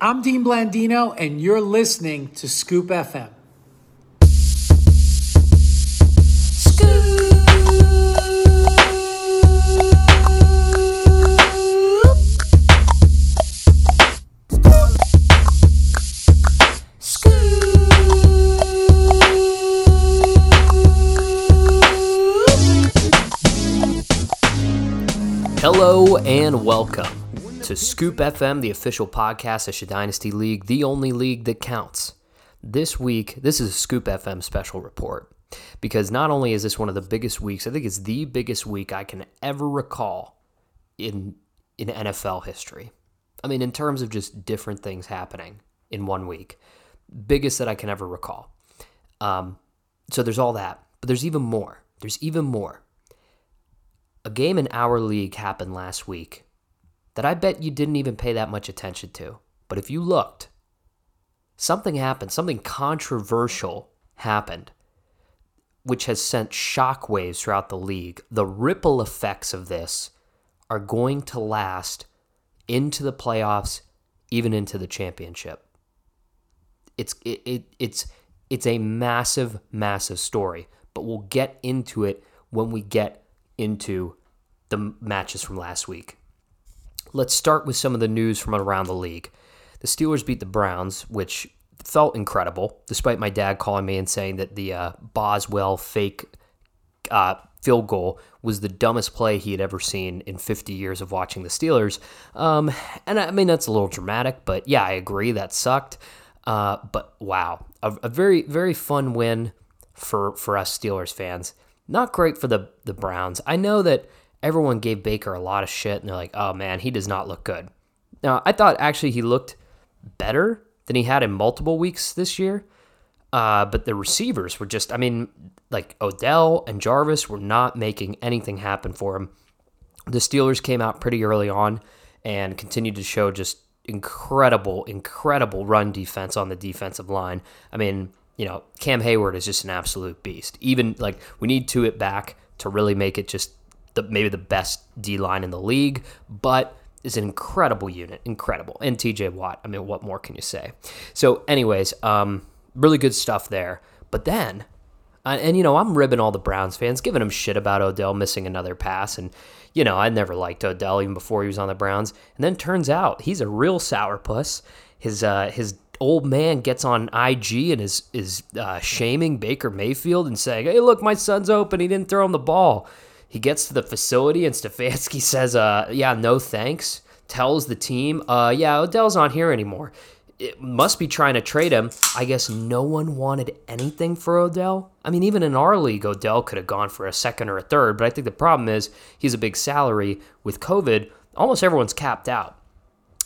I'm Dean Blandino, and you're listening to Scoop FM. Hello and welcome to Scoop FM, the official podcast of Dynasty League, the only league that counts. This week, this is a Scoop FM special report because not only is this one of the biggest weeks, I think it's the biggest week I can ever recall in in NFL history. I mean, in terms of just different things happening in one week, biggest that I can ever recall. Um, so there's all that, but there's even more. There's even more. A game in our league happened last week that I bet you didn't even pay that much attention to. But if you looked, something happened, something controversial happened, which has sent shockwaves throughout the league. The ripple effects of this are going to last into the playoffs, even into the championship. It's it, it it's it's a massive, massive story, but we'll get into it when we get into the matches from last week. Let's start with some of the news from around the league. The Steelers beat the Browns, which felt incredible, despite my dad calling me and saying that the uh, Boswell fake uh, field goal was the dumbest play he had ever seen in 50 years of watching the Steelers. Um, and I mean, that's a little dramatic, but yeah, I agree, that sucked. Uh, but wow, a, a, very, very fun win for, for us Steelers fans. Not great for the, the Browns. I know that everyone gave Baker a lot of shit, and they're like, oh man, he does not look good. Now, I thought actually he looked better than he had in multiple weeks this year. Uh, but the receivers were just, I mean, like Odell and Jarvis were not making anything happen for him. The Steelers came out pretty early on and continued to show just incredible, incredible run defense on the defensive line. I mean, you know, Cam Hayward is just an absolute beast. Even like we need Tuitt back to really make it just the maybe the best D line in the league, but is an incredible unit, incredible. And TJ Watt, I mean, what more can you say? So, anyways, um, really good stuff there. But then, uh, and you know, I'm ribbing all the Browns fans, giving them shit about Odell missing another pass, and you know, I never liked Odell even before he was on the Browns. And then turns out he's a real sourpuss. His uh, his old man gets on IG and is is uh, shaming Baker Mayfield and saying, "Hey, look, my son's open. He didn't throw him the ball." He gets to the facility and Stefanski says, uh, yeah, no thanks. Tells the team, uh, yeah, Odell's not here anymore. It must be trying to trade him. I guess no one wanted anything for Odell. I mean, even in our league, Odell could have gone for a second or a third, but I think the problem is he's a big salary. With COVID, almost everyone's capped out.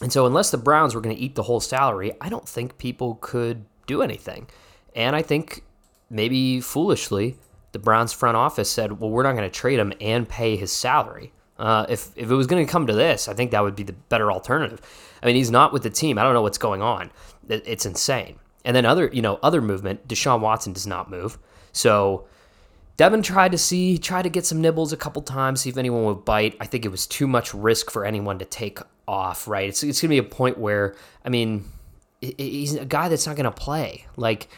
And so, unless the Browns were going to eat the whole salary, I don't think people could do anything. And I think maybe foolishly, the Browns front office said, well, we're not going to trade him and pay his salary. Uh, if, if it was going to come to this, I think that would be the better alternative. I mean, he's not with the team. I don't know what's going on. It's insane. And then other, you know, other movement. Deshaun Watson does not move. So Devin tried to see, tried to get some nibbles a couple times, see if anyone would bite. I think it was too much risk for anyone to take off. Right? It's it's going to be a point where, I mean, he's a guy that's not going to play. Like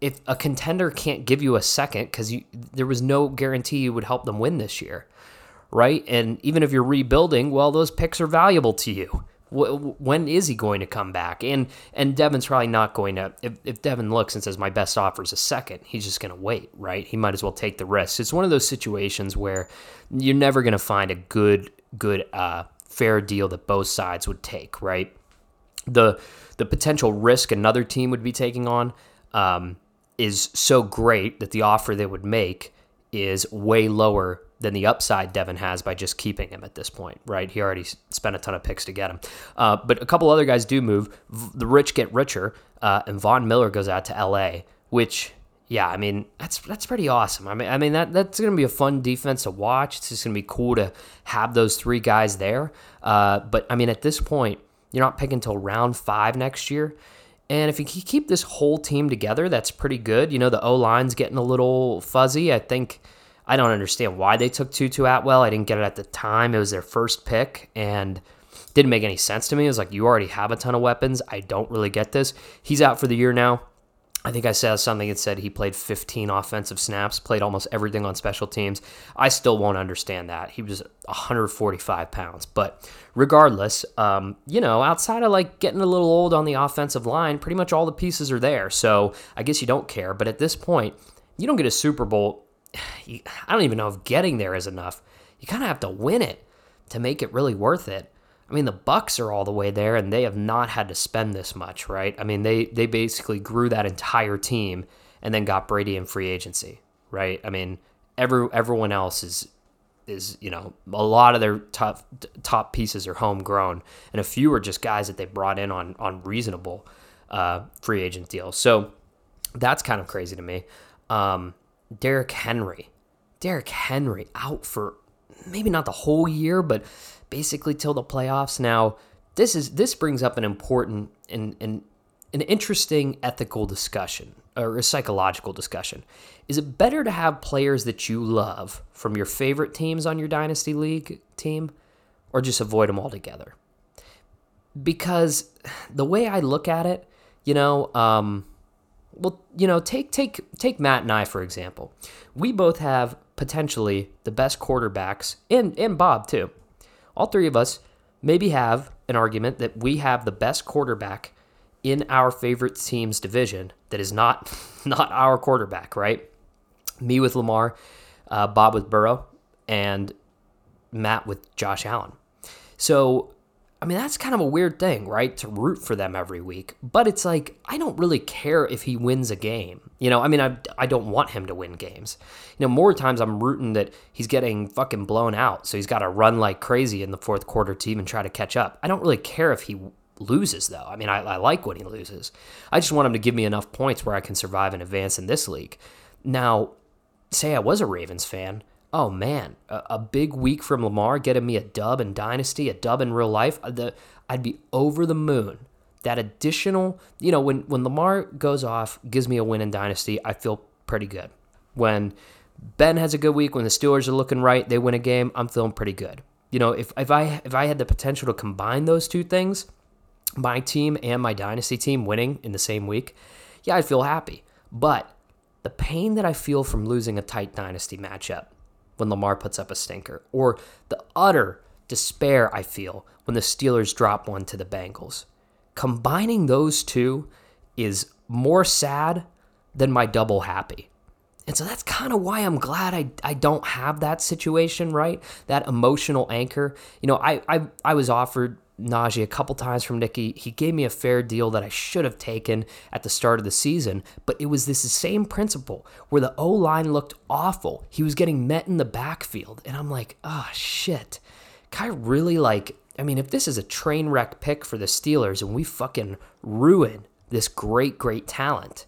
if a contender can't give you a second because there was no guarantee you would help them win this year, right? And even if you're rebuilding, well, those picks are valuable to you. When is he going to come back? And and Devin's probably not going to. If, if Devin looks and says my best offer is a second, he's just going to wait, right? He might as well take the risk. It's one of those situations where you're never going to find a good good uh, fair deal that both sides would take, right? The the potential risk another team would be taking on. Um, is so great that the offer they would make is way lower than the upside Devin has by just keeping him at this point, right? He already spent a ton of picks to get him. Uh, but a couple other guys do move. The rich get richer, uh, and Von Miller goes out to L.A., which, yeah, I mean that's that's pretty awesome. I mean, I mean that that's going to be a fun defense to watch. It's just going to be cool to have those three guys there. Uh, but I mean, at this point, you're not picking until round five next year. And if you keep this whole team together, that's pretty good. You know, the O line's getting a little fuzzy. I think I don't understand why they took Tutu Atwell. I didn't get it at the time. It was their first pick, and Didn't make any sense to me. It was like, you already have a ton of weapons. I don't really get this. He's out for the year now. I think I saw something that said he played 15 offensive snaps, played almost everything on special teams. I still won't understand that. He was 145 pounds. But regardless, um, you know, outside of like getting a little old on the offensive line, pretty much all the pieces are there. So I guess you don't care. But at this point, you don't get a Super Bowl. I don't even know if getting there is enough. You kind of have to win it to make it really worth it. I mean, the Bucs are all the way there, and they have not had to spend this much, right? I mean, they they basically grew that entire team and then got Brady in free agency, right? I mean, every everyone else is is you know a lot of their top top pieces are homegrown, and a few are just guys that they brought in on on reasonable uh, free agent deals. So that's kind of crazy to me. Um, Derrick Henry, Derrick Henry out for maybe not the whole year, but basically till the playoffs. Now, this is this brings up an important and, and an interesting ethical discussion or a psychological discussion. Is it better to have players that you love from your favorite teams on your dynasty league team, or just avoid them altogether? Because the way I look at it, you know, um, well, you know, take take take Matt and I for example. We both have potentially the best quarterbacks, and and Bob too, all three of us maybe have an argument that we have the best quarterback in our favorite team's division that is not not our quarterback, right? Me with Lamar, uh, Bob with Burrow, and Matt with Josh Allen. So I mean, that's kind of a weird thing, right? To root for them every week. But it's like, I don't really care if he wins a game. You know, I mean, I, I don't want him to win games. You know, more times I'm rooting that he's getting fucking blown out. So he's got to run like crazy in the fourth quarter to even try to catch up. I don't really care if he loses, though. I mean, I, I like when he loses. I just want him to give me enough points where I can survive and advance in this league. Now, say I was a Ravens fan oh man, a, a, big week from Lamar getting me a dub in Dynasty, a dub in real life, uh, the, I'd be over the moon. That additional, you know, when, when Lamar goes off, gives me a win in Dynasty, I feel pretty good. When Ben has a good week, when the Steelers are looking right, they win a game, I'm feeling pretty good. You know, if, if I if I had the potential to combine those two things, my team and my dynasty team winning in the same week, yeah, I'd feel happy. But the pain that I feel from losing a tight dynasty matchup, when Lamar puts up a stinker, or the utter despair I feel when the Steelers drop one to the Bengals. Combining those two is more sad than my double happy. And so that's kind of why I'm glad I, I don't have that situation, right? That emotional anchor. You know, I, I, I was offered Najee a couple times from Nicky. He gave me a fair deal that I should have taken at the start of the season, but it was this same principle where the O line looked awful. He was getting met in the backfield, and I'm like, oh shit. Can I really like? I mean, if this is a train wreck pick for the Steelers and we fucking ruin this great, great talent,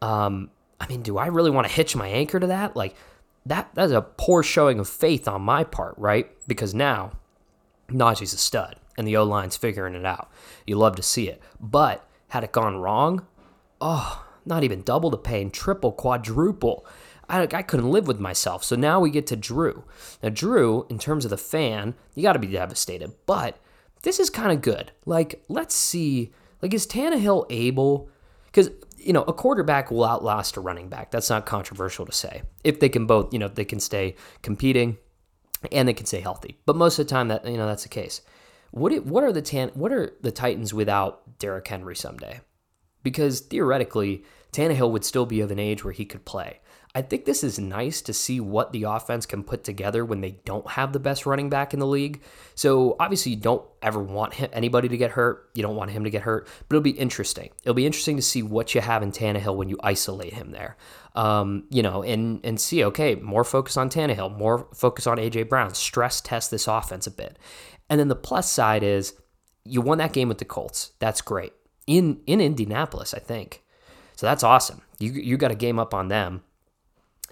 um, I mean, do I really want to hitch my anchor to that? Like, that that's a poor showing of faith on my part, right? Because now Najee's a stud and the O line's figuring it out. You love to see it. But had it gone wrong, oh, not even double the pain, triple, quadruple. I, I couldn't live with myself. So now we get to Drew. Now, Drew, in terms of the fan, you got to be devastated. But this is kind of good. Like, let's see. Like, is Tannehill able? Because you know, a quarterback will outlast a running back. That's not controversial to say. If they can both, you know, they can stay competing and they can stay healthy. But most of the time that you know that's the case. What it, what are the tan, what are the Titans without Derrick Henry someday? Because theoretically, Tannehill would still be of an age where he could play. I think this is nice to see what the offense can put together when they don't have the best running back in the league. So obviously, you don't ever want him, anybody to get hurt. You don't want him to get hurt, but it'll be interesting. It'll be interesting to see what you have in Tannehill when you isolate him there. Um, you know, and and see okay, more focus on Tannehill, more focus on AJ Brown. Stress test this offense a bit, and then the plus side is you won that game with the Colts. That's great in in Indianapolis, I think. So that's awesome. You you got a game up on them.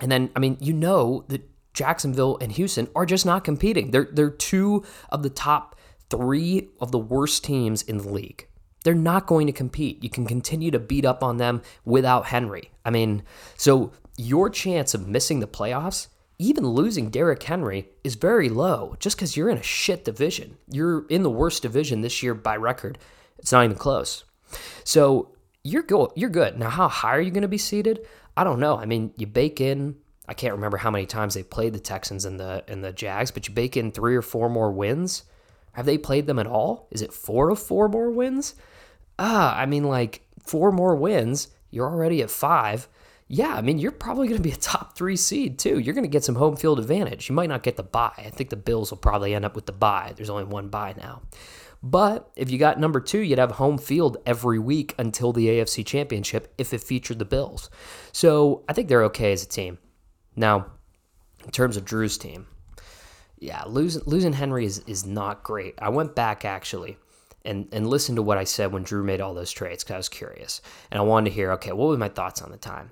And then, I mean, you know that Jacksonville and Houston are just not competing. They're they're two of the top three of the worst teams in the league. They're not going to compete. You can continue to beat up on them without Henry. I mean, so your chance of missing the playoffs even losing Derrick Henry is very low just because you're in a shit division. You're in the worst division this year by record. It's not even close. So you're go you're good. Now how high are you going to be seated? I don't know. I mean, you bake in I can't remember how many times they played the Texans and the and the Jags, but you bake in three or four more wins. Have they played them at all? Is it four of four more wins? Ah, I mean, like four more wins, you're already at five. Yeah, I mean, you're probably going to be a top three seed too. You're going to get some home field advantage. You might not get the bye. I think the Bills will probably end up with the bye. There's only one bye now. But if you got number two, you'd have home field every week until the AFC Championship if it featured the Bills. So I think they're okay as a team. Now, in terms of Drew's team, yeah, losing losing Henry is is not great. I went back actually and and listened to what I said when Drew made all those trades because I was curious and I wanted to hear okay, what were my thoughts on the time.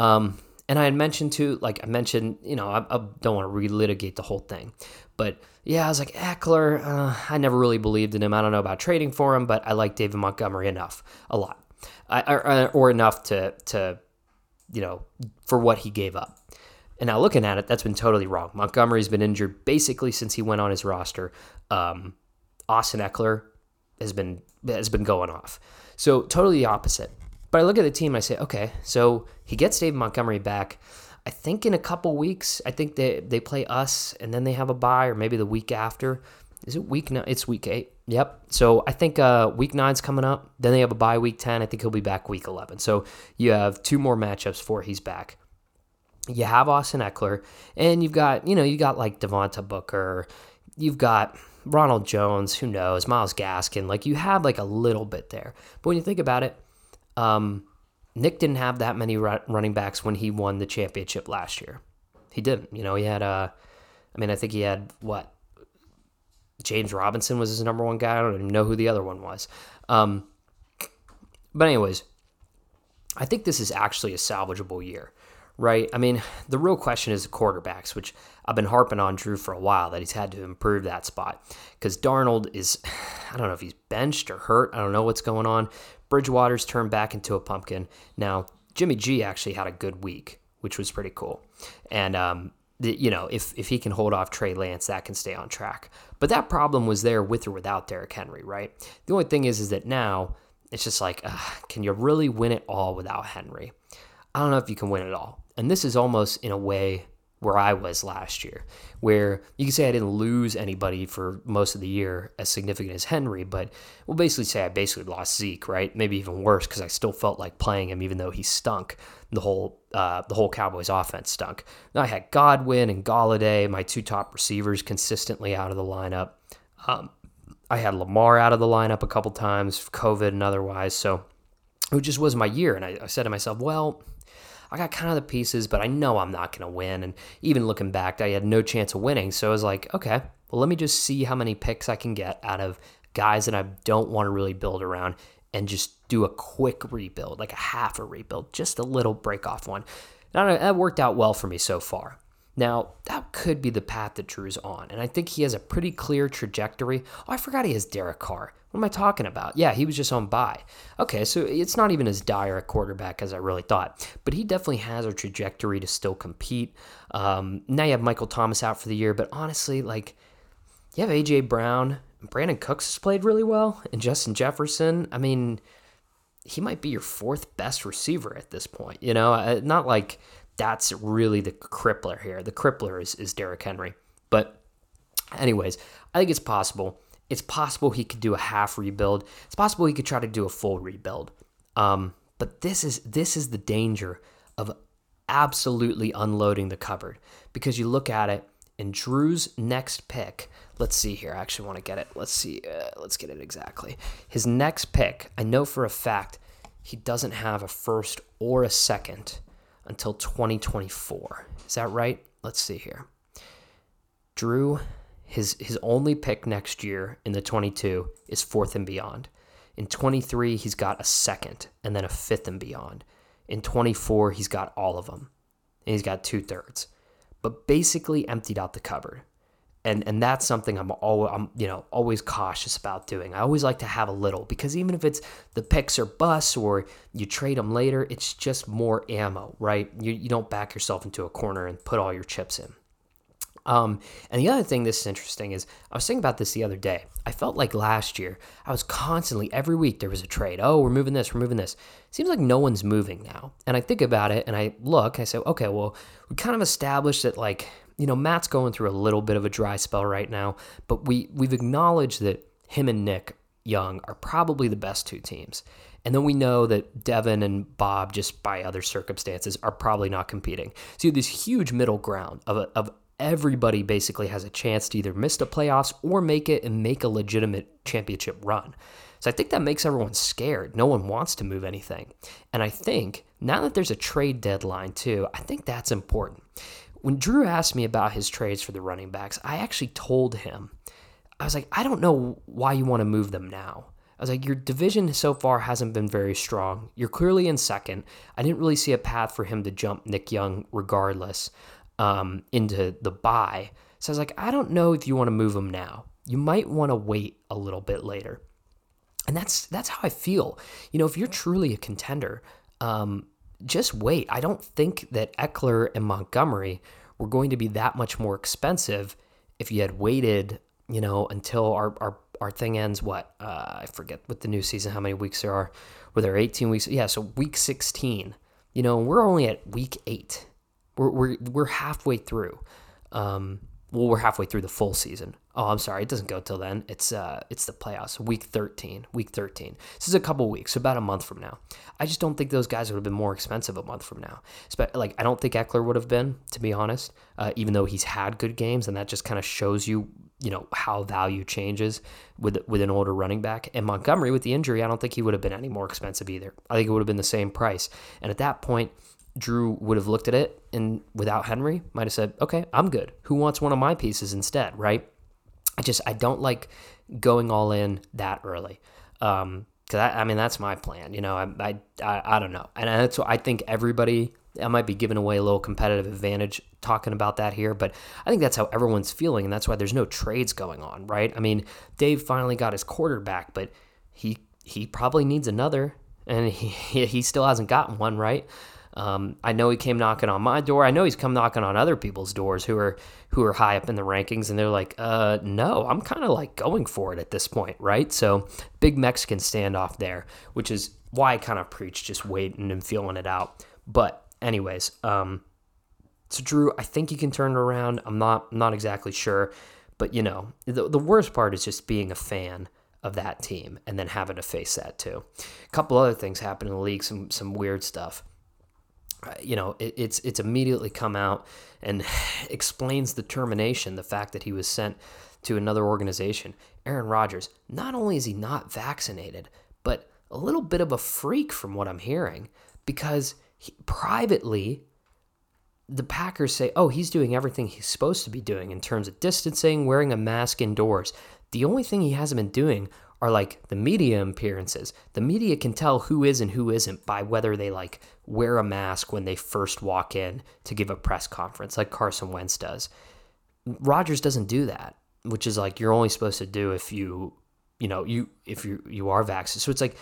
Um, and I had mentioned to, like I mentioned, you know, I, I don't want to relitigate the whole thing, but yeah, I was like Ekeler. Uh, I never really believed in him. I don't know about trading for him, but I like David Montgomery enough, a lot, I, or, or enough to to, you know, for what he gave up. And now looking at it, that's been totally wrong. Montgomery's been injured basically since he went on his roster. Um, Austin Ekeler has been has been going off. So totally the opposite. But I look at the team, I say, okay, so he gets David Montgomery back. I think in a couple weeks, I think they they play us and then they have a bye, or maybe the week after. Is it week nine? It's week eight. Yep. So I think uh, week nine's coming up. Then they have a bye week ten. I think he'll be back week eleven. So you have two more matchups before he's back you have Austin Ekeler and you've got, you know, you got like Devontae Booker, you've got Ronald Jones, who knows, Myles Gaskin. Like you have like a little bit there. But when you think about it, um, Nick didn't have that many running backs when he won the championship last year. He didn't. You know, he had, uh, I mean, I think he had what? James Robinson was his number one guy. I don't even know who the other one was. Um, but, anyways, I think this is actually a salvageable year right? I mean, the real question is the quarterbacks, which I've been harping on Drew for a while that he's had to improve that spot because Darnold is, I don't know if he's benched or hurt. I don't know what's going on. Bridgewater's turned back into a pumpkin. Now, Jimmy G actually had a good week, which was pretty cool. And, um, you know, if, if he can hold off Trey Lance, that can stay on track. But that problem was there with or without Derrick Henry, right? The only thing is, is that now it's just like, can you really win it all without Henry? I don't know if you can win it all. And this is almost in a way where I was last year, where you can say I didn't lose anybody for most of the year as significant as Henry, but we'll basically say I basically lost Zeke, right? Maybe even worse because I still felt like playing him, even though he stunk. The whole uh, the whole Cowboys offense stunk. I had Godwin and Golladay, my two top receivers, consistently out of the lineup. Um, I had Lamar out of the lineup a couple times, COVID and otherwise. So it just was my year, and I, I said to myself, well I got kind of the pieces, but I know I'm not going to win. And even looking back, I had no chance of winning. So I was like, okay, well, let me just see how many picks I can get out of guys that I don't want to really build around and just do a quick rebuild, like a half a rebuild, just a little break off one. Now, that worked out well for me so far. Now, that could be the path that Drew's on, and I think he has a pretty clear trajectory. Oh, I forgot he has Derek Carr. What am I talking about? Yeah, he was just on bye. Okay, so it's not even as dire a quarterback as I really thought, but he definitely has a trajectory to still compete. Um, now you have Michael Thomas out for the year, but honestly, like, you have A.J. Brown. Brandin Cooks has played really well, and Justin Jefferson. I mean, he might be your fourth best receiver at this point. You know, uh, not like that's really the crippler here. The crippler is, is Derrick Henry. But, anyways, I think it's possible it's possible he could do a half rebuild. It's possible he could try to do a full rebuild. Um, but this is this is the danger of absolutely unloading the cupboard because you look at it and Drew's next pick. Let's see here. I actually want to get it. Let's see. Uh, let's get it exactly. His next pick. I know for a fact he doesn't have a first or a second until 2024. Is that right? Let's see here. Drew his his only pick next year in the 22 is fourth and beyond. In 23, he's got a second and then a fifth and beyond. In 24, he's got all of them. And he's got two thirds. But basically emptied out the cupboard. And and that's something I'm always I'm you know always cautious about doing. I always like to have a little because even if it's the picks or bus or you trade them later, it's just more ammo, right? You you don't back yourself into a corner and put all your chips in. Um, and the other thing this is interesting is I was thinking about this the other day. I felt like last year I was constantly every week there was a trade. Oh, we're moving this, we're moving this. seems like no one's moving now. And I think about it and I look, I say, okay, well, we kind of established that like you know Matt's going through a little bit of a dry spell right now, but we we've acknowledged that him and Nick Young are probably the best two teams. And then we know that Devin and Bob, just by other circumstances, are probably not competing. So you have this huge middle ground of, a, of everybody basically has a chance to either miss the playoffs or make it and make a legitimate championship run. So I think that makes everyone scared. No one wants to move anything. And I think now that there's a trade deadline too, I think that's important. When Drew asked me about his trades for the running backs, I actually told him, I was like, I don't know why you want to move them now. I was like, your division so far hasn't been very strong. You're clearly in second. I didn't really see a path for him to jump Nick Young regardless um, into the bye. So I was like, I don't know if you want to move him now. You might want to wait a little bit later. And that's that's how I feel. You know, if you're truly a contender, um, just wait. I don't think that Ekeler and Montgomery were going to be that much more expensive if you had waited, you know, until our, our our thing ends what uh, I forget what the new season how many weeks there are. Were there 18 weeks? Yeah, so week 16. You know, we're only at week eight. We're we're we're halfway through. Um, well, we're halfway through the full season. Oh, I'm sorry, it doesn't go till then. It's uh, it's the playoffs, week 13, week 13. This is a couple weeks, about a month from now. I just don't think those guys would have been more expensive a month from now. Like, I don't think Ekeler would have been, to be honest, uh, even though he's had good games, and that just kind of shows you, you know, how value changes with with an older running back. And Montgomery, with the injury, I don't think he would have been any more expensive either. I think it would have been the same price. And at that point, Drew would have looked at it and without Henry might have said, "Okay, I'm good. Who wants one of my pieces instead?" Right? I just I don't like going all in that early. Um, cause I, I mean that's my plan. You know, I I I, I don't know, and that's what I think everybody. I might be giving away a little competitive advantage talking about that here, but I think that's how everyone's feeling, and that's why there's no trades going on, right? I mean, Dave finally got his quarterback, but he he probably needs another, and he he still hasn't gotten one, right? Um, I know he came knocking on my door. I know he's come knocking on other people's doors who are who are high up in the rankings, and they're like, uh, no, I'm kind of like going for it at this point, right? So big Mexican standoff there, which is why I kind of preach just waiting and feeling it out. But anyways, um, so Drew, I think you can turn it around. I'm not not exactly sure, but you know, the the worst part is just being a fan of that team and then having to face that too. A couple other things happen in the league, some some weird stuff. You know, it, it's it's immediately come out and explains the termination, the fact that he was sent to another organization. Aaron Rodgers, not only is he not vaccinated, but a little bit of a freak from what I'm hearing, because he, privately, the Packers say, oh, he's doing everything he's supposed to be doing in terms of distancing, wearing a mask indoors. The only thing he hasn't been doing are like the media appearances. The media can tell who is and who isn't by whether they like wear a mask when they first walk in to give a press conference, like Carson Wentz does. Rodgers doesn't do that, which is like you're only supposed to do if you, you know, you if you you are vaccinated. So it's like,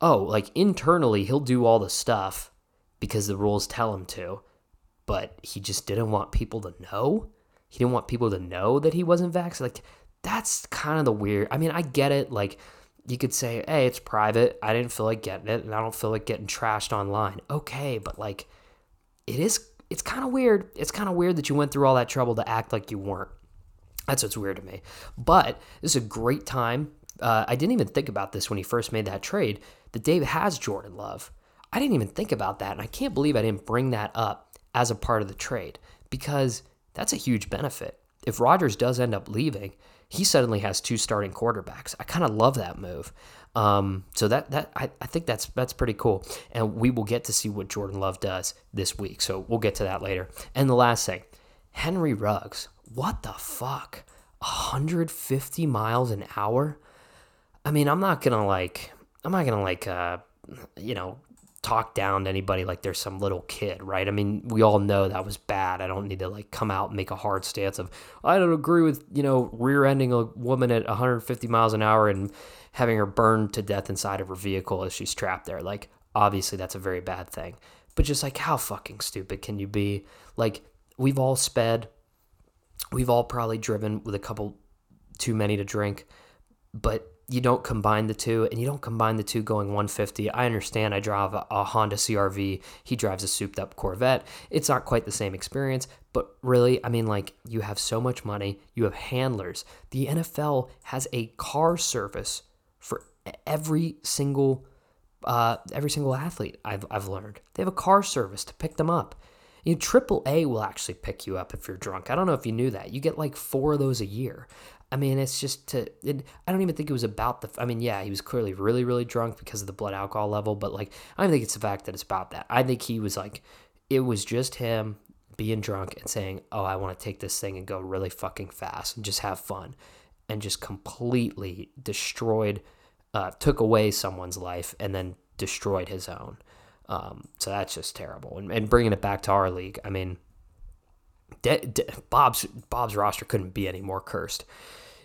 oh, like internally he'll do all the stuff because the rules tell him to, but he just didn't want people to know. He didn't want people to know that he wasn't vaccinated. Like that's kind of the weird. I mean, I get it. Like, you could say, hey, it's private. I didn't feel like getting it, and I don't feel like getting trashed online. Okay, but like, it is. It's kind of weird. It's kind of weird that you went through all that trouble to act like you weren't. That's what's weird to me. But this is a great time. Uh, I didn't even think about this when he first made that trade. That Dave has Jordan Love. I didn't even think about that, and I can't believe I didn't bring that up as a part of the trade because that's a huge benefit. If Rodgers does end up leaving, he suddenly has two starting quarterbacks. I kind of love that move. Um, so that that I, I think that's that's pretty cool. And we will get to see what Jordan Love does this week. So we'll get to that later. And the last thing, Henry Ruggs. What the fuck? 150 miles an hour? I mean, I'm not gonna like I'm not gonna like uh you know talk down to anybody like there's some little kid, right? I mean, we all know that was bad. I don't need to like come out and make a hard stance of I don't agree with, you know, rear-ending a woman at 150 miles an hour and having her burned to death inside of her vehicle as she's trapped there. Like obviously that's a very bad thing. But just like how fucking stupid can you be? Like we've all sped we've all probably driven with a couple too many to drink, but you don't combine the two and you don't combine the two going 150 i understand i drive a, a, honda crv he drives a souped up corvette it's not quite the same experience but really i mean like you have so much money you have handlers the nfl has a car service for every single uh, every single athlete I've, I've learned they have a car service to pick them up you know, triple A will actually pick you up if you're drunk. I don't know if you knew that. You get like four of those a year. I mean, it's just to. It, I don't even think it was about the. I mean, yeah, he was clearly really, really drunk because of the blood alcohol level, but like, I don't think it's the fact that it's about that. I think he was like, it was just him being drunk and saying, "Oh, I want to take this thing and go really fucking fast and just have fun," and just completely destroyed, uh, took away someone's life and then destroyed his own. Um, so that's just terrible. And, and bringing it back to our league, I mean, De- De- Bob's Bob's roster couldn't be any more cursed.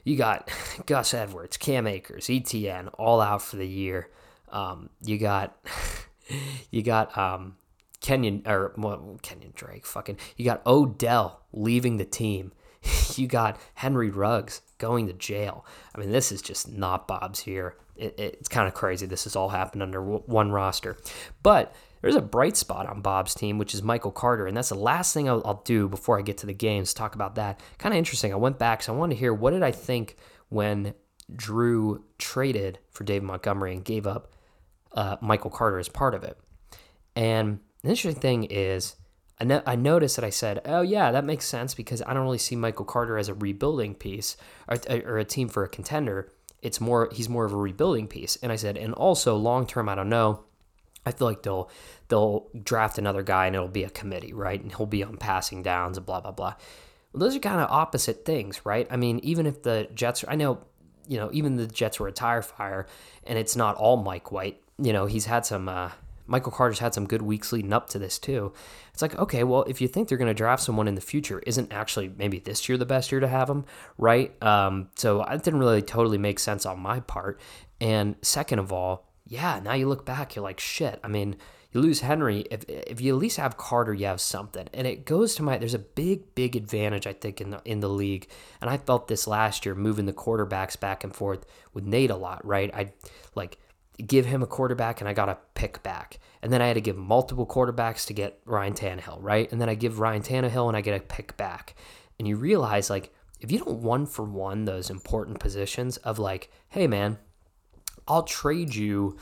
You got Gus Edwards, Cam Akers, ETN all out for the year. Um, you got you got um, Kenyon or well, Kenyon Drake, fucking. You got Odell leaving the team. you got Henry Ruggs going to jail. I mean, this is just not Bob's here. It, it, it's kind of crazy. This has all happened under one roster, but there's a bright spot on Bob's team, which is Michael Carter. And that's the last thing I'll, I'll do before I get to the games, talk about that. Kind of interesting. I went back, so I wanted to hear what did I think when Drew traded for David Montgomery and gave up uh, Michael Carter as part of it. And the interesting thing is, I, no- I noticed that I said, oh, yeah, that makes sense because I don't really see Michael Carter as a rebuilding piece or, or a team for a contender. It's more, he's more of a rebuilding piece. And I said, and also long term, I don't know. I feel like they'll they'll draft another guy and it'll be a committee, right? And he'll be on passing downs and blah blah blah. Well, those are kind of opposite things, right? I mean, even if the Jets, I know, you know, even the Jets were a tire fire, and it's not all Mike White. You know, he's had some. Uh, Michael Carter's had some good weeks leading up to this too. It's like, okay, well, if you think they're going to draft someone in the future, isn't actually maybe this year the best year to have him, right? Um, so it didn't really totally make sense on my part. And second of all, yeah, now you look back, you're like, shit. I mean, you lose Henry. If, if you at least have Carter, you have something. And it goes to my, there's a big, big advantage, I think, in the, in the league. And I felt this last year moving the quarterbacks back and forth with Nate a lot, right? I like give him a quarterback and I got a pick back. And then I had to give multiple quarterbacks to get Ryan Tannehill, right? And then I give Ryan Tannehill and I get a pick back. And you realize, like, if you don't one for one those important positions of like, hey man, I'll trade you,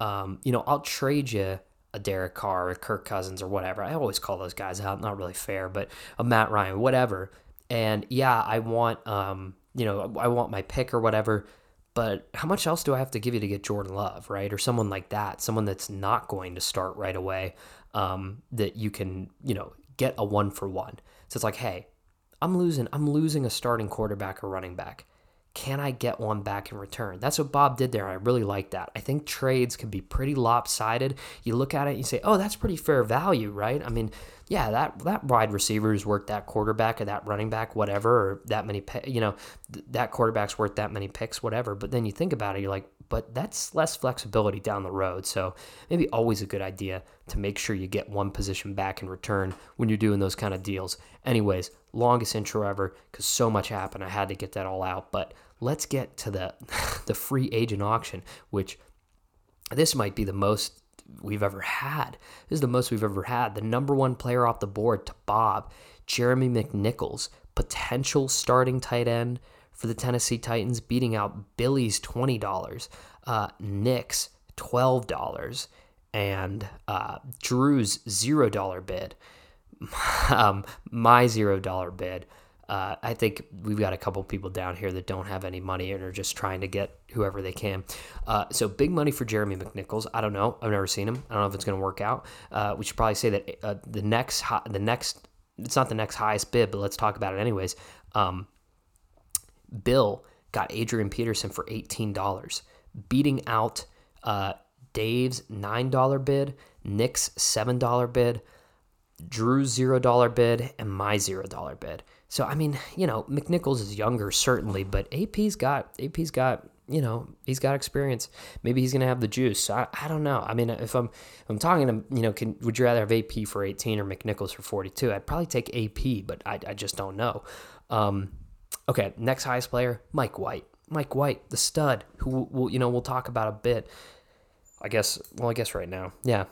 um, you know, I'll trade you a Derek Carr or Kirk Cousins or whatever. I always call those guys out. Not really fair, but a Matt Ryan, whatever. And yeah, I want, um, you know, I want my pick or whatever. But how much else do I have to give you to get Jordan Love, right? Or someone like that, someone that's not going to start right away, um, that you can, you know, get a one for one. So it's like, hey, I'm losing, I'm losing a starting quarterback or running back can I get one back in return? That's what Bob did there. I really like that. I think trades can be pretty lopsided. You look at it and you say, oh, that's pretty fair value, right? I mean, yeah, that that wide receiver is worth that quarterback or that running back, whatever, or that many, you know, th- that quarterback's worth that many picks, whatever. But then you think about it, you're like, but that's less flexibility down the road. So maybe always a good idea to make sure you get one position back in return when you're doing those kind of deals. Anyways, longest intro ever because so much happened. I had to get that all out. But let's get to the the free agent auction, which this might be the most we've ever had. This is the most we've ever had. The number one player off the board to Bob, Jeremy McNichols, potential starting tight end for the Tennessee Titans, beating out Billy's twenty dollars, uh, Nick's twelve dollars, and uh, Drew's zero dollar bid. um, my zero dollar bid uh, I think we've got a couple people down here that don't have any money and are just trying to get whoever they can. Uh, so big money for Jeremy McNichols. I don't know. I've never seen him. I don't know if it's going to work out. Uh, we should probably say that uh, the next the next it's not the next highest bid, but let's talk about it anyways. Um, Bill got Adrian Peterson for eighteen dollars, beating out uh, Dave's nine dollar bid, Nick's seven dollar bid, Drew's zero dollar bid, and my zero dollar bid. So I mean, you know, McNichols is younger certainly, but AP's got AP's got you know, he's got experience. Maybe he's gonna have the juice. I, I don't know. I mean, if I'm if I'm talking to you know, can would you rather have AP for 18 or McNichols for 42? I'd probably take AP, but I, I just don't know. Um, okay, next highest player, Mike White. Mike White, the stud, who we'll, you know we'll talk about a bit. I guess. Well, I guess right now, yeah.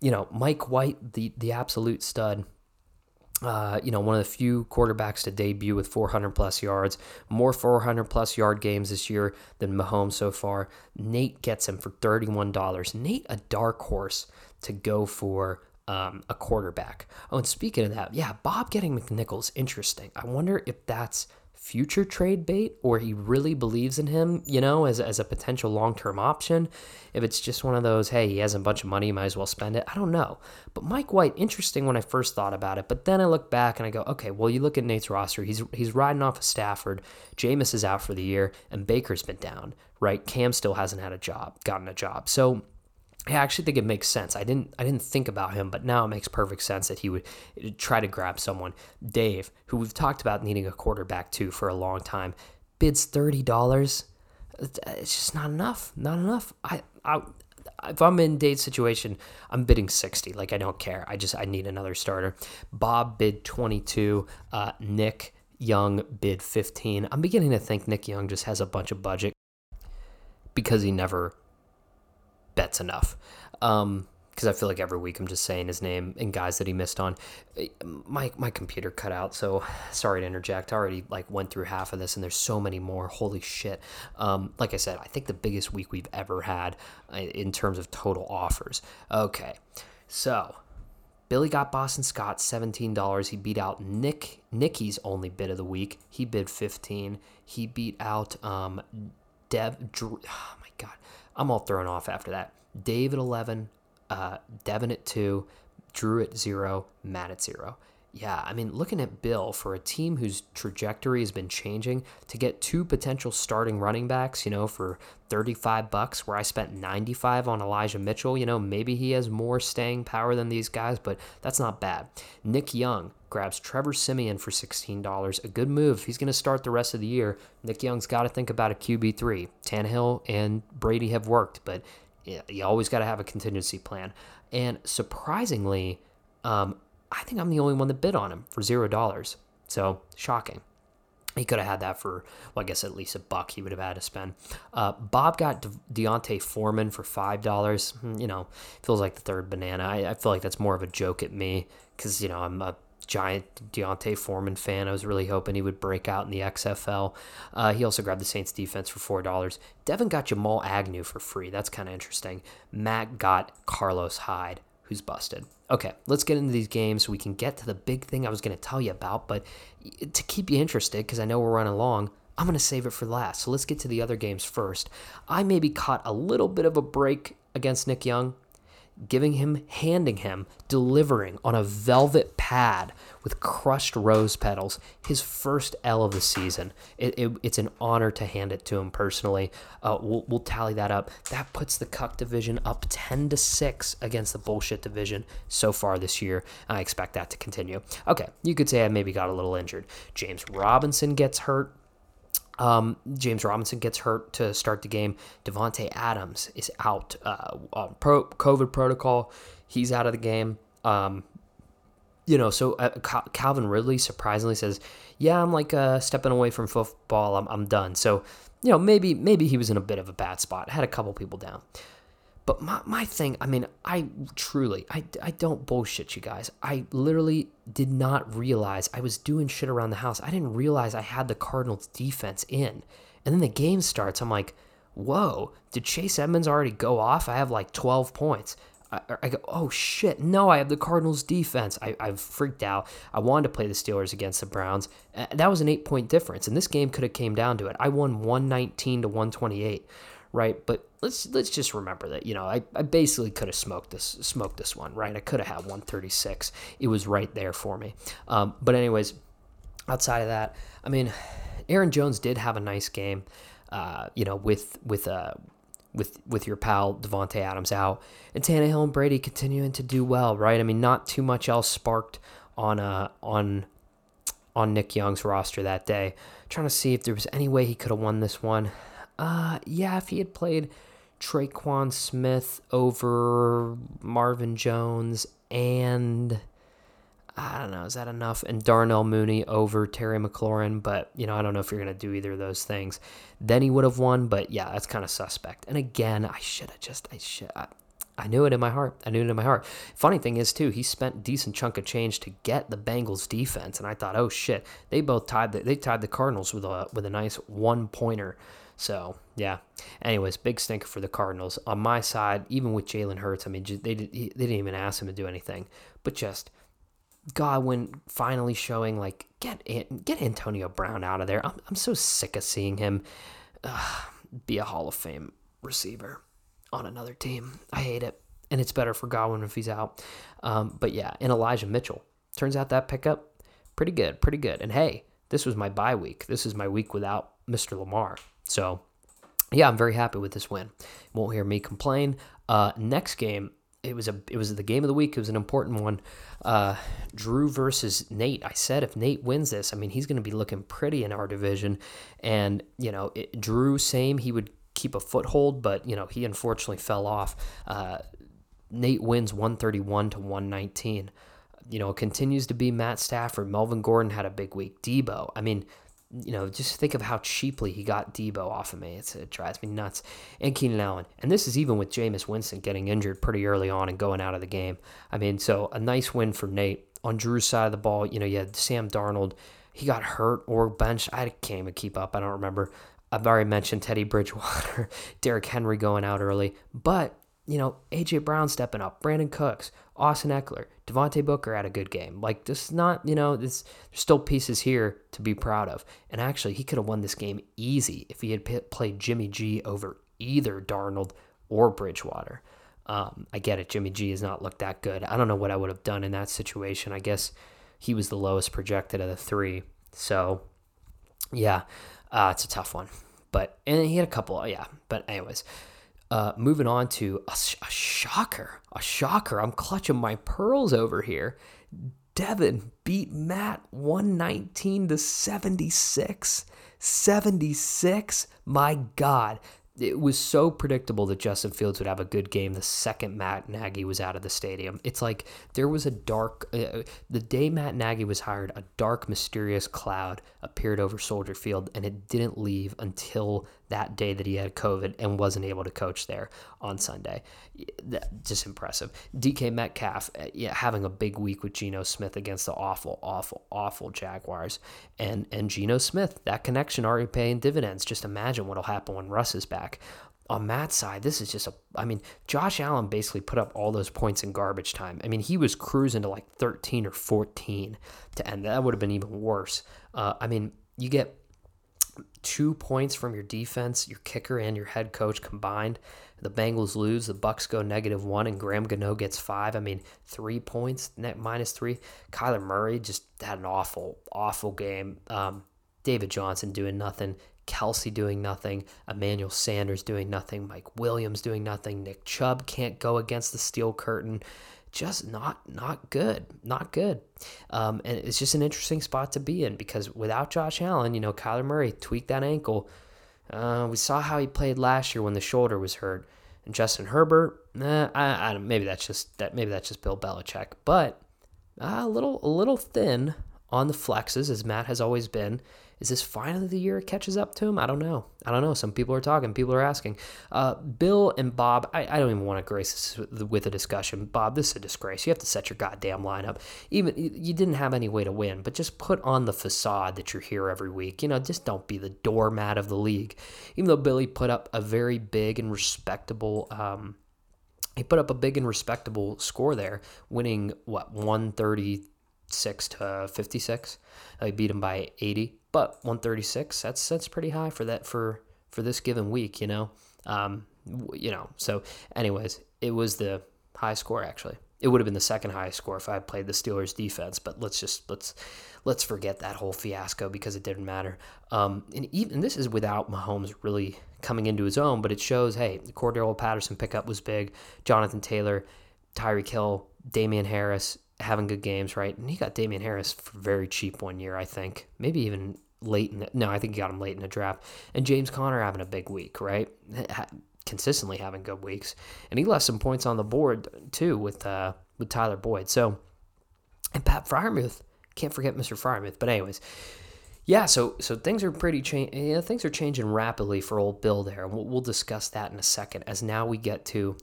You know, Mike White, the the absolute stud. Uh, you know, one of the few quarterbacks to debut with 400 plus yards, more 400 plus yard games this year than Mahomes so far. Nate gets him for $31. Nate, a dark horse to go for um, a quarterback. Oh, and speaking of that, yeah, Bob getting McNichols, interesting. I wonder if that's future trade bait or he really believes in him, you know, as, as a potential long term option. If it's just one of those, hey, he has a bunch of money, might as well spend it. I don't know. But Mike White, interesting when I first thought about it. But then I look back and I go, okay, well, you look at Nate's roster. He's he's riding off of Stafford. Jameis is out for the year, and Baker's been down, right? Cam still hasn't had a job, gotten a job. So I actually think it makes sense. I didn't I didn't think about him, but now it makes perfect sense that he would try to grab someone. Dave, who we've talked about needing a quarterback too for a long time, bids thirty dollars. It's just not enough. Not enough. I, I if I'm in Dave's situation, I'm bidding 60. Like I don't care. I just I need another starter. Bob bid 22. Uh, Nick Young bid 15. I'm beginning to think Nick Young just has a bunch of budget because he never bets enough. Um, because I feel like every week I'm just saying his name and guys that he missed on. My my computer cut out, so sorry to interject. I already like went through half of this, and there's so many more. Holy shit! Um, like I said, I think the biggest week we've ever had uh, in terms of total offers. Okay, so Billy got Boston Scott seventeen dollars. He beat out Nick Nicky's only bid of the week. He bid fifteen. He beat out um, Dev. Drew, oh my god, I'm all thrown off after that. Dave at 11, uh, Devin at 2, Drew at 0, Matt at 0. Yeah, I mean, looking at Bill for a team whose trajectory has been changing to get two potential starting running backs, you know, for 35 bucks where I spent 95 on Elijah Mitchell, you know, maybe he has more staying power than these guys, but that's not bad. Nick Young grabs Trevor Siemian for $16. A good move. He's going to start the rest of the year. Nick Young's got to think about a QB3. Tannehill and Brady have worked, but you always got to have a contingency plan. And surprisingly, um, I think I'm the only one that bid on him for zero dollars. So shocking. He could have had that for, well, I guess at least a buck he would have had to spend. Uh, Bob got De- D'Onta Foreman for $5. Hmm, you know, feels like the third banana. I, I feel like that's more of a joke at me because, you know, I'm a giant D'Onta Foreman fan. I was really hoping he would break out in the XFL. Uh, he also grabbed the Saints defense for $4. Devin got Jamal Agnew for free. That's kind of interesting. Matt got Carlos Hyde who's busted. Okay, let's get into these games so we can get to the big thing I was going to tell you about. But to keep you interested, because I know we're running long, I'm going to save it for last. So let's get to the other games first. I maybe caught a little bit of a break against Nick Young giving him, handing him, delivering on a velvet pad with crushed rose petals, his first L of the season. It, it, it's an honor to hand it to him personally. Uh, we'll, we'll tally that up. That puts the Cuck division up 10 to 6 against the bullshit division so far this year. I expect that to continue. Okay, you could say I maybe got a little injured. James Robinson gets hurt. Um, James Robinson gets hurt to start the game. Davante Adams is out uh, on pro- COVID protocol. He's out of the game. Um, you know, so uh, Calvin Ridley surprisingly says, "Yeah, I'm like uh, stepping away from football. I'm, I'm done." So, you know, maybe maybe he was in a bit of a bad spot. Had a couple people down. But my, my thing, I mean, I truly, I, I don't bullshit you guys. I literally did not realize I was doing shit around the house. I didn't realize I had the Cardinals defense in. And then the game starts. I'm like, whoa, did Chase Edmonds already go off? I have like 12 points. I, go, oh shit, no, I have the Cardinals defense. I, I freaked out. I wanted to play the Steelers against the Browns. That was an eight point difference. And this game could have came down to it. I won 119 to 128 right? But let's let's just remember that you know I, I basically could have smoked this smoked this one, right? I could have had 136. It was right there for me. Um, but anyways, outside of that, I mean, Aaron Jones did have a nice game. Uh, you know, with with uh, with with your pal Davante Adams out, and Tannehill and Brady continuing to do well, right? I mean, not too much else sparked on uh on on Nick Young's roster that day. trying to see if there was any way he could have won this one. Uh, yeah, if he had played Tre'Quan Smith over Marvin Jones and I don't know, is that enough? And Darnell Mooney over Terry McLaurin, but you know, I don't know if you're gonna do either of those things. Then he would have won, but yeah, that's kind of suspect. And again, I should have just, I should, I, I knew it in my heart. I knew it in my heart. Funny thing is too, he spent decent chunk of change to get the Bengals defense, and I thought, oh shit, they both tied the, they tied the Cardinals with a with a nice one pointer. So yeah. Anyways, big stinker for the Cardinals. On my side, even with Jalen Hurts, I mean, they did, they didn't even ask him to do anything, but just Godwin finally showing like get get Antonio Brown out of there. I'm I'm so sick of seeing him be a Hall of Fame receiver on another team. I hate it, and it's better for Godwin if he's out. Um, but yeah, and Elijah Mitchell turns out that pickup pretty good, pretty good. And hey, this was my bye week. This is my week without Mr. Lamar. So yeah, I'm very happy with this win. Won't hear me complain. Uh, next game, it was a it was the game of the week. It was an important one. Uh, Drew versus Nate. I said if Nate wins this, I mean he's going to be looking pretty in our division. And you know, it, Drew same he would keep a foothold, but you know he unfortunately fell off. Uh, Nate wins 131 to 119. You know, continues to be Matt Stafford. Melvin Gordon had a big week. Deebo. I mean, you know, just think of how cheaply he got Deebo off of me. It's, it drives me nuts. And Keenan Allen. And this is even with Jameis Winston getting injured pretty early on and going out of the game. I mean, so a nice win for Nate. On Drew's side of the ball, you know, you had Sam Darnold. He got hurt or benched. I can't even keep up. I don't remember. I've already mentioned Teddy Bridgewater, Derrick Henry going out early. But, you know, A.J. Brown stepping up, Brandin Cooks, Austin Ekeler, Devontae Booker had a good game. Like, this is not, you know, this, there's still pieces here to be proud of. And actually, he could have won this game easy if he had p- played Jimmy G over either Darnold or Bridgewater. Um, I get it. Jimmy G has not looked that good. I don't know what I would have done in that situation. I guess he was the lowest projected of the three. So, yeah, uh, it's a tough one. But, and he had a couple, yeah. But, anyways, uh, moving on to a, a, shocker, a shocker. I'm clutching my pearls over here. Devin beat Matt 119 to 76. 76. My God it was so predictable that Justin Fields would have a good game the second Matt Nagy was out of the stadium. It's like there was a dark, uh, the day Matt Nagy was hired, a dark, mysterious cloud appeared over Soldier Field, and it didn't leave until that day that he had COVID and wasn't able to coach there on Sunday. Just impressive. DK Metcalf uh, yeah, having a big week with Geno Smith against the awful, awful, awful Jaguars. And, and Geno Smith, that connection already paying dividends. Just imagine what'll happen when Russ is back on Matt's side, this is just a. I mean, Josh Allen basically put up all those points in garbage time. I mean, he was cruising to like 13 or 14 to end. That would have been even worse. Uh, I mean, you get two points from your defense, your kicker, and your head coach combined. The Bengals lose. The Bucs go negative one, and Graham Gano gets five. I mean, three points, net minus three. Kyler Murray just had an awful, awful game. Um, David Johnson doing nothing. Kelce doing nothing. Emmanuel Sanders doing nothing. Mike Williams doing nothing. Nick Chubb can't go against the steel curtain just not not good, not good. Um, and it's just an interesting spot to be in because without Josh Allen, you know, Kyler Murray tweaked that ankle. Uh, we saw how he played last year when the shoulder was hurt. And Justin Herbert, eh, I, I maybe that's just that maybe that's just Bill Belichick, but uh, a little a little thin on the flexes as Matt has always been. Is this finally the year it catches up to him? I don't know. I don't know. Some people are talking. People are asking. Uh, Bill and Bob, I, I, don't even want to grace this with a discussion. Bob, this is a disgrace. You have to set your goddamn lineup. Even you didn't have any way to win, but just put on the facade that you're here every week. You know, just don't be the doormat of the league. Even though Billy put up a very big and respectable. Um, he put up a big and respectable score there, winning what 136 to 56. I beat him by 80. But 136, that's that's pretty high for that for for this given week, you know. Um, you know. So, anyways, it was the high score actually. It would have been the second highest score if I had played the Steelers defense, but let's just let's let's forget that whole fiasco because it didn't matter. Um, and even this is without Mahomes really coming into his own, but it shows hey, the Cordarrelle Patterson pickup was big. Jonathan Taylor, Tyreek Hill, Damian Harris having good games, right? And he got Damian Harris for very cheap one year, I think. Maybe even late in the, no, I think he got him late in the draft. And James Conner having a big week, right? Consistently having good weeks, and he left some points on the board too with uh, with Tyler Boyd. So, and Pat Freiermuth, can't forget Mr. Freiermuth. But anyways, yeah, so so things are pretty change. Yeah, things are changing rapidly for old Bill there. We'll, we'll discuss that in a second. As now we get to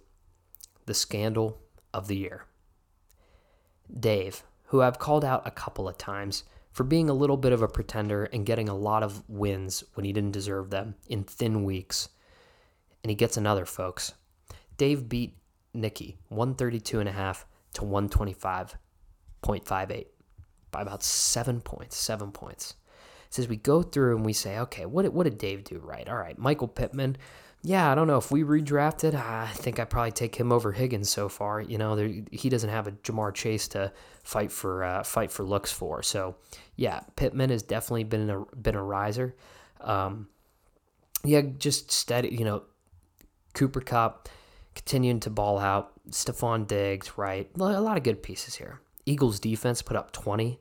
the scandal of the year. Dave, who I've called out a couple of times for being a little bit of a pretender and getting a lot of wins when he didn't deserve them in thin weeks. And he gets another, folks. Dave beat Nikki 132.5 to 125.58 by about seven points. Seven points. Says we go through and we say, okay, what did, what did Dave do right? All right, Michael Pittman yeah, I don't know if we redrafted. I think I'd probably take him over Higgins so far. You know, there, he doesn't have a Ja'Marr Chase to fight for uh, fight for looks for. So, yeah, Pittman has definitely been a been a riser. Um, yeah, just steady. You know, Cooper Kupp continuing to ball out. Stefon Diggs, right? A lot of good pieces here. Eagles defense put up twenty.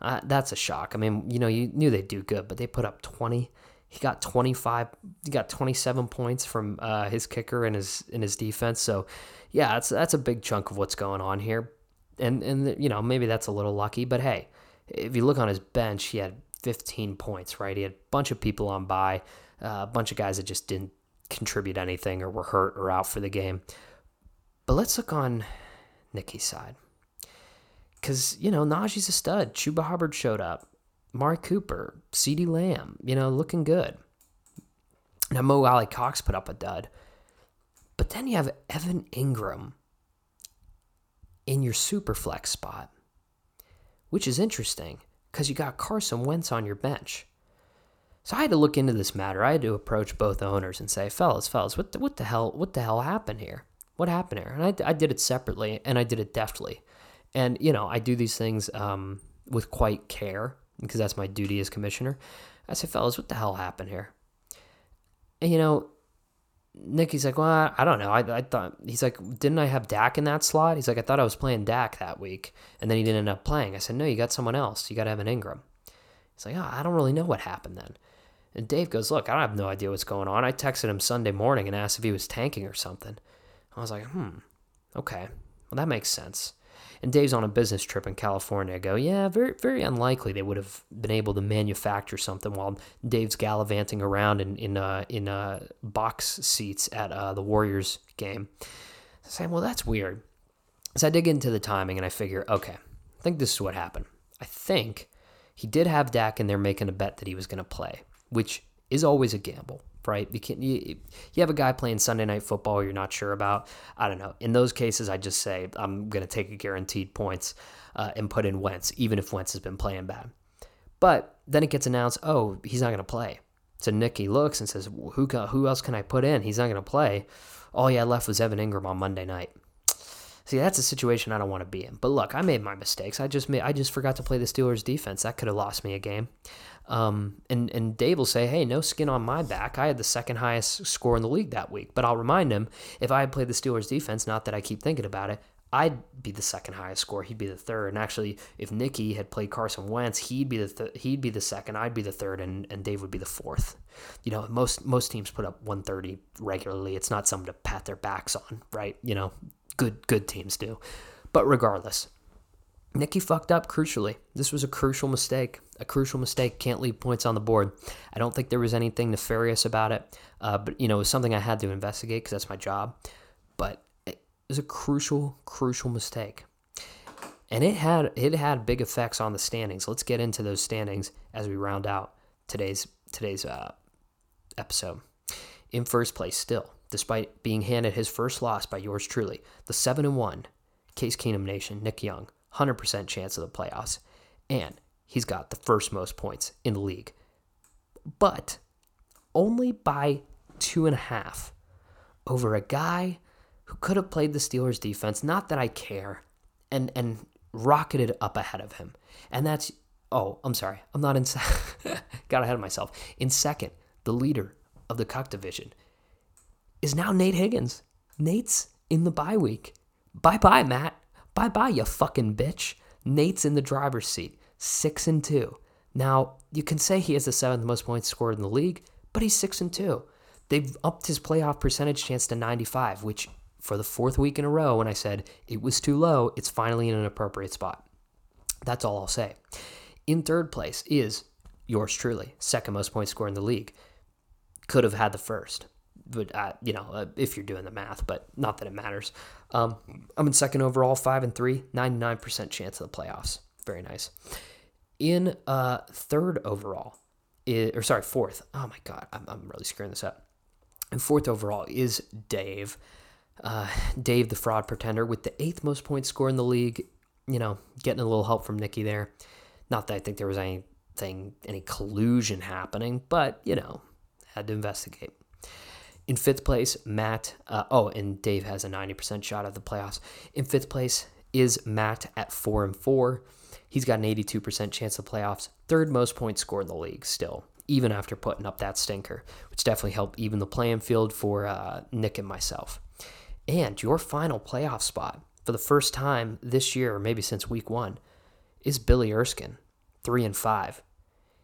Uh, that's a shock. I mean, you know, you knew they'd do good, but they put up twenty. He got 25, he got 27 points from uh, his kicker and his in his defense. So, yeah, that's that's a big chunk of what's going on here. And and you know maybe that's a little lucky, but hey, if you look on his bench, he had 15 points. Right, he had a bunch of people on by, uh, a bunch of guys that just didn't contribute anything or were hurt or out for the game. But let's look on Nicky's side. Because, you know, Najee's a stud. Chuba Hubbard showed up. Mark Cooper, CeeDee Lamb, you know, looking good. Now, Mo Alie-Cox put up a dud. But then you have Evan Engram in your super flex spot, which is interesting because you got Carson Wentz on your bench. So I had to look into this matter. I had to approach both owners and say, fellas, fellas, what the, what the hell, what the hell happened here? What happened here? And I, I did it separately and I did it deftly. And, you know, I do these things um, with quite care because that's my duty as commissioner. I said, fellas, what the hell happened here? And, you know, Nicky's like, well, I don't know. I, I thought, he's like, didn't I have Dak in that slot? He's like, I thought I was playing Dak that week. And then he didn't end up playing. I said, no, you got someone else. You got Evan Engram. He's like, oh, I don't really know what happened then. And Dave goes, look, I have no idea what's going on. I texted him Sunday morning and asked if he was tanking or something. I was like, hmm, okay. Well, that makes sense and Dave's on a business trip in California. I go, yeah, very very unlikely they would have been able to manufacture something while Dave's gallivanting around in in uh, in uh, box seats at uh, the Warriors game. I say, well, that's weird. So I dig into the timing and I figure, okay, I think this is what happened. I think he did have Dak in there making a bet that he was going to play, which is always a gamble right? You can you, you have a guy playing Sunday night football you're not sure about. I don't know. In those cases, I just say I'm going to take a guaranteed points uh, and put in Wentz, even if Wentz has been playing bad. But then it gets announced, oh, he's not going to play. So Nicky looks and says, who who else can I put in? He's not going to play. All he had left was Evan Engram on Monday night. See, that's a situation I don't want to be in. But look, I made my mistakes. I just made, I just forgot to play the Steelers defense. That could have lost me a game. Um, and and Dave will say, "Hey, no skin on my back. I had the second highest score in the league that week." But I'll remind him, if I had played the Steelers defense, not that I keep thinking about it, I'd be the second highest score. He'd be the third. And actually, if Nicky had played Carson Wentz, he'd be the th- he'd be the second. I'd be the third, and, and Dave would be the fourth. You know, most most teams put up 130 regularly. It's not something to pat their backs on, right? You know, good good teams do. But regardless, Nicky fucked up crucially. This was a crucial mistake. A crucial mistake. Can't leave points on the board. I don't think there was anything nefarious about it, uh, but you know, it was something I had to investigate because that's my job. But it was a crucial, crucial mistake, and it had it had big effects on the standings. Let's get into those standings as we round out today's today's uh, episode. In first place, still, despite being handed his first loss by yours truly, the seven and one Case Keenum Nation, Nick Young 100% chance of the playoffs. And he's got the first most points in the league. But only by two and a half over a guy who could have played the Steelers defense. Not that I care, and and rocketed up ahead of him. And that's oh, I'm sorry, I'm not in. got ahead of myself. In second, the leader of the Cuck division is now Nate Higgins. Nate's in the bye week. Bye bye, Matt. Bye bye, you fucking bitch. Nate's in the driver's seat, six and two. Now, you can say he has the seventh most points scored in the league, but he's 6 and 2. They've upped his playoff percentage chance to 95, which for the fourth week in a row, when I said it was too low, it's finally in an appropriate spot. That's all I'll say. In third place is yours truly, second most points scored in the league. Could have had the first, but uh, you know, uh, if you're doing the math, but not that it matters. Um, I'm in second overall, five and three, 99% chance of the playoffs. Very nice. In uh, third overall, is, or sorry, fourth. Oh my God, I'm, I'm really screwing this up. And fourth overall is Dave. Uh, Dave, the fraud pretender, with the eighth most points score in the league. You know, getting a little help from Nikki there. Not that I think there was anything, any collusion happening, but, you know, had to investigate. In fifth place, Matt. Uh, oh, and Dave has a 90% shot at the playoffs. In fifth place is Matt at four and four. He's got an 82% chance of playoffs. Third most points scored in the league still, even after putting up that stinker, which definitely helped even the playing field for uh, Nick and myself. And your final playoff spot for the first time this year, or maybe since week one, is Billy Erskine, three and five.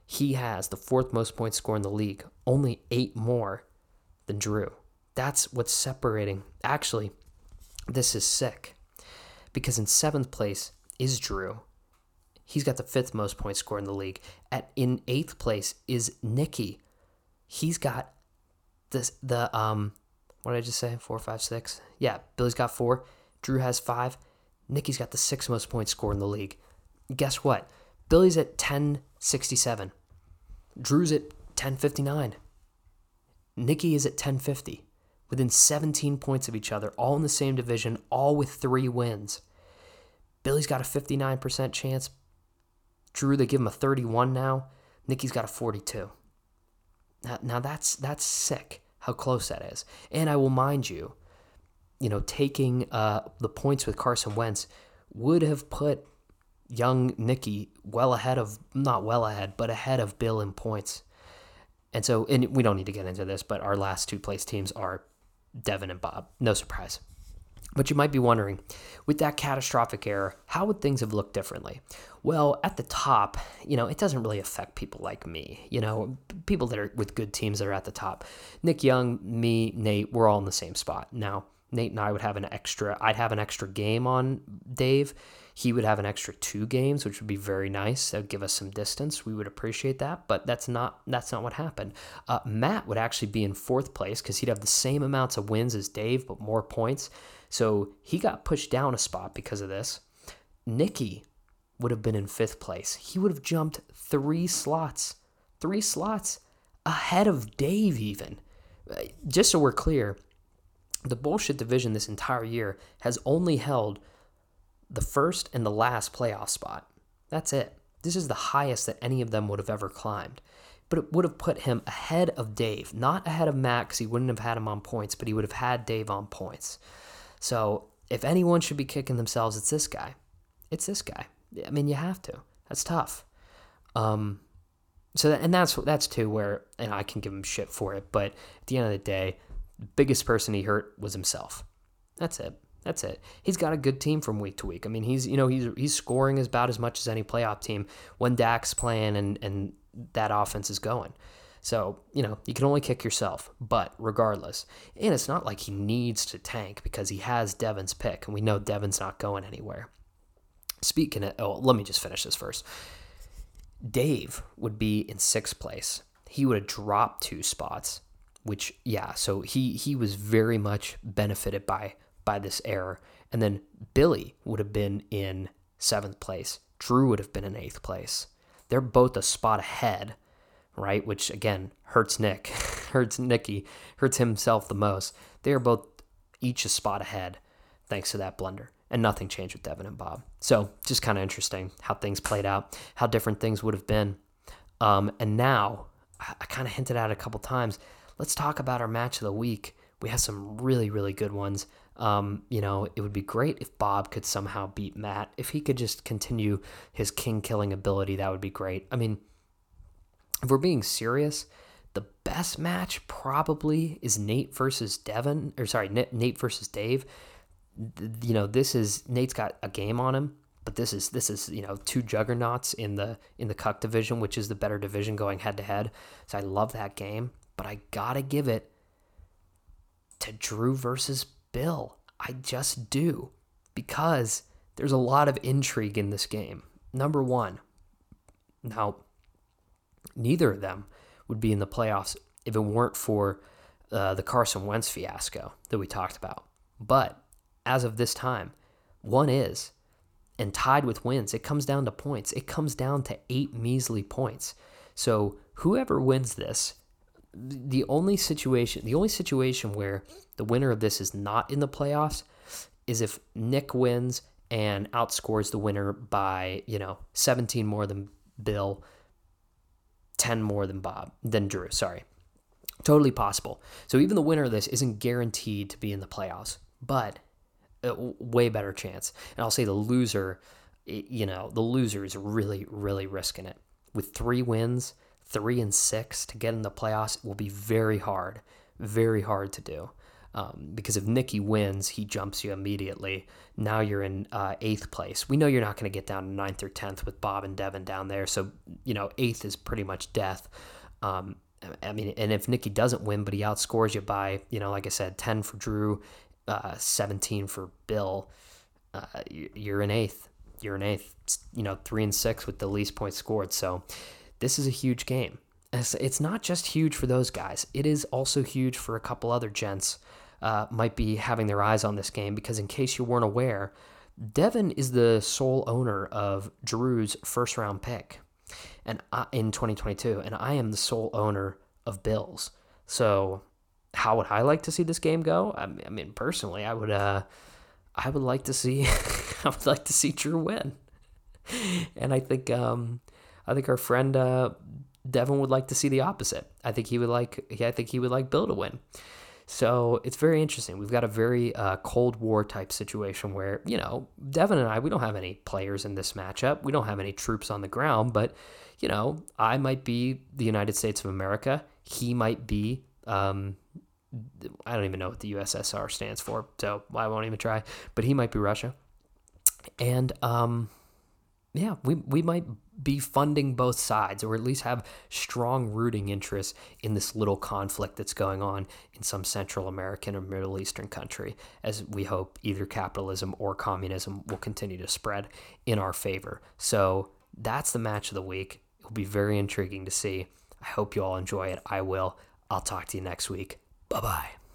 He has the fourth most points scored in the league, only eight more than Drew. That's what's separating. Actually, this is sick because in seventh place is Drew. He's got the fifth most points scored in the league. At in eighth place is Nikki. He's got this the um what did I just say? Four, five, six. Yeah, Billy's got four. Drew has five. Nikki's got the sixth most points scored in the league. Guess what? Billy's at 1067. Drew's at 1059. Nikki is at 1050, within 17 points of each other, all in the same division, all with three wins. Billy's got a 59% chance. Drew, they give him a 31 now. Nikki's got a 42. Now, now that's that's sick how close that is. And I will mind you, you know, taking uh, the points with Carson Wentz would have put young Nikki well ahead of, not well ahead, but ahead of Bill in points. And so, and we don't need to get into this, but our last two place teams are Devin and Bob. No surprise. But you might be wondering, with that catastrophic error, how would things have looked differently? Well, at the top, you know, it doesn't really affect people like me. You know, people that are with good teams that are at the top. Nick Young, me, Nate, we're all in the same spot. Now, Nate and I would have an extra, I'd have an extra game on Dave. He would have an extra two games, which would be very nice. That would give us some distance. We would appreciate that, but that's not that's not what happened. Uh, Matt would actually be in fourth place because he'd have the same amounts of wins as Dave, but more points. So he got pushed down a spot because of this. Nikki would have been in fifth place. He would have jumped three slots, three slots ahead of Dave, even. Just so we're clear, the bullshit division this entire year has only held the first and the last playoff spot. That's it. This is the highest that any of them would have ever climbed. But it would have put him ahead of Dave, not ahead of Max. He wouldn't have had him on points, but he would have had Dave on points. So if anyone should be kicking themselves, it's this guy. It's this guy. I mean, you have to. That's tough. Um, so that, and that's that's too where and I can give him shit for it, but at the end of the day, the biggest person he hurt was himself. That's it. That's it. He's got a good team from week to week. I mean, he's you know he's he's scoring about as much as any playoff team when Dak's playing and and that offense is going. So, you know, you can only kick yourself, but regardless. And it's not like he needs to tank because he has Devin's pick, and we know Devin's not going anywhere. Speaking of, oh, let me just finish this first. Dave would be in sixth place. He would have dropped two spots, which, yeah, so he, he was very much benefited by, by this error. And then Billy would have been in seventh place. Drew would have been in eighth place. They're both a spot ahead right? Which again hurts Nick, hurts Nicky, hurts himself the most. They are both each a spot ahead thanks to that blunder. And nothing changed with Devin and Bob. So just kind of interesting how things played out, how different things would have been. Um, and now, I, I kind of hinted at it a couple times. Let's talk about our match of the week. We have some really, really good ones. Um, you know, it would be great if Bob could somehow beat Matt. If he could just continue his king killing ability, that would be great. I mean, if we're being serious, the best match probably is Nate versus Devin, or sorry, Nate versus Dave. You know, this is Nate's got a game on him. but this is this is you know two juggernauts in the in the Cuck division, which is the better division going head to head. So I love that game, but I gotta give it to Drew versus Bill. I just do because there's a lot of intrigue in this game. Number one, now neither of them would be in the playoffs if it weren't for uh, the Carson Wentz fiasco that we talked about. But as of this time, one is and tied with wins. It comes down to points. It comes down to eight measly points. So whoever wins this, the only situation, the only situation where the winner of this is not in the playoffs is if Nick wins and outscores the winner by, you know, 17 more than Bill, 10 more than Bob, than Drew, sorry. Totally possible. So even the winner of this isn't guaranteed to be in the playoffs, but a way better chance. And I'll say the loser, you know, the loser is really, really risking it. With three wins, three and six to get in the playoffs will be very hard, very hard to do. Um, because if Nicky wins, he jumps you immediately. Now you're in uh, eighth place. We know you're not going to get down to ninth or tenth with Bob and Devin down there. So, you know, eighth is pretty much death. Um, I mean, and if Nicky doesn't win, but he outscores you by, you know, like I said, 10 for Drew, uh, 17 for Bill, uh, you're in eighth. You're in eighth. You know, three and six with the least points scored. So this is a huge game. It's not just huge for those guys. It is also huge for a couple other gents. Uh, might be having their eyes on this game because, in case you weren't aware, Devin is the sole owner of Drew's first round pick, and I, in 2022, and I am the sole owner of Bills. So how would I like to see this game go? I mean, personally, I would. Uh, I would like to see. I would like to see Drew win, and I think. Um, I think our friend uh, Devin would like to see the opposite. I think he would like. I think he would like Bill to win. So it's very interesting. We've got a very uh, Cold War type situation where, you know, Devin and I, we don't have any players in this matchup. We don't have any troops on the ground, but, you know, I might be the United States of America. He might be um, I don't even know what the USSR stands for, so I won't even try. But he might be Russia, and um, yeah, we we might be funding both sides, or at least have strong rooting interests in this little conflict that's going on in some Central American or Middle Eastern country, as we hope either capitalism or communism will continue to spread in our favor. So that's the match of the week. It'll be very intriguing to see. I hope you all enjoy it. I will. I'll talk to you next week. Bye bye.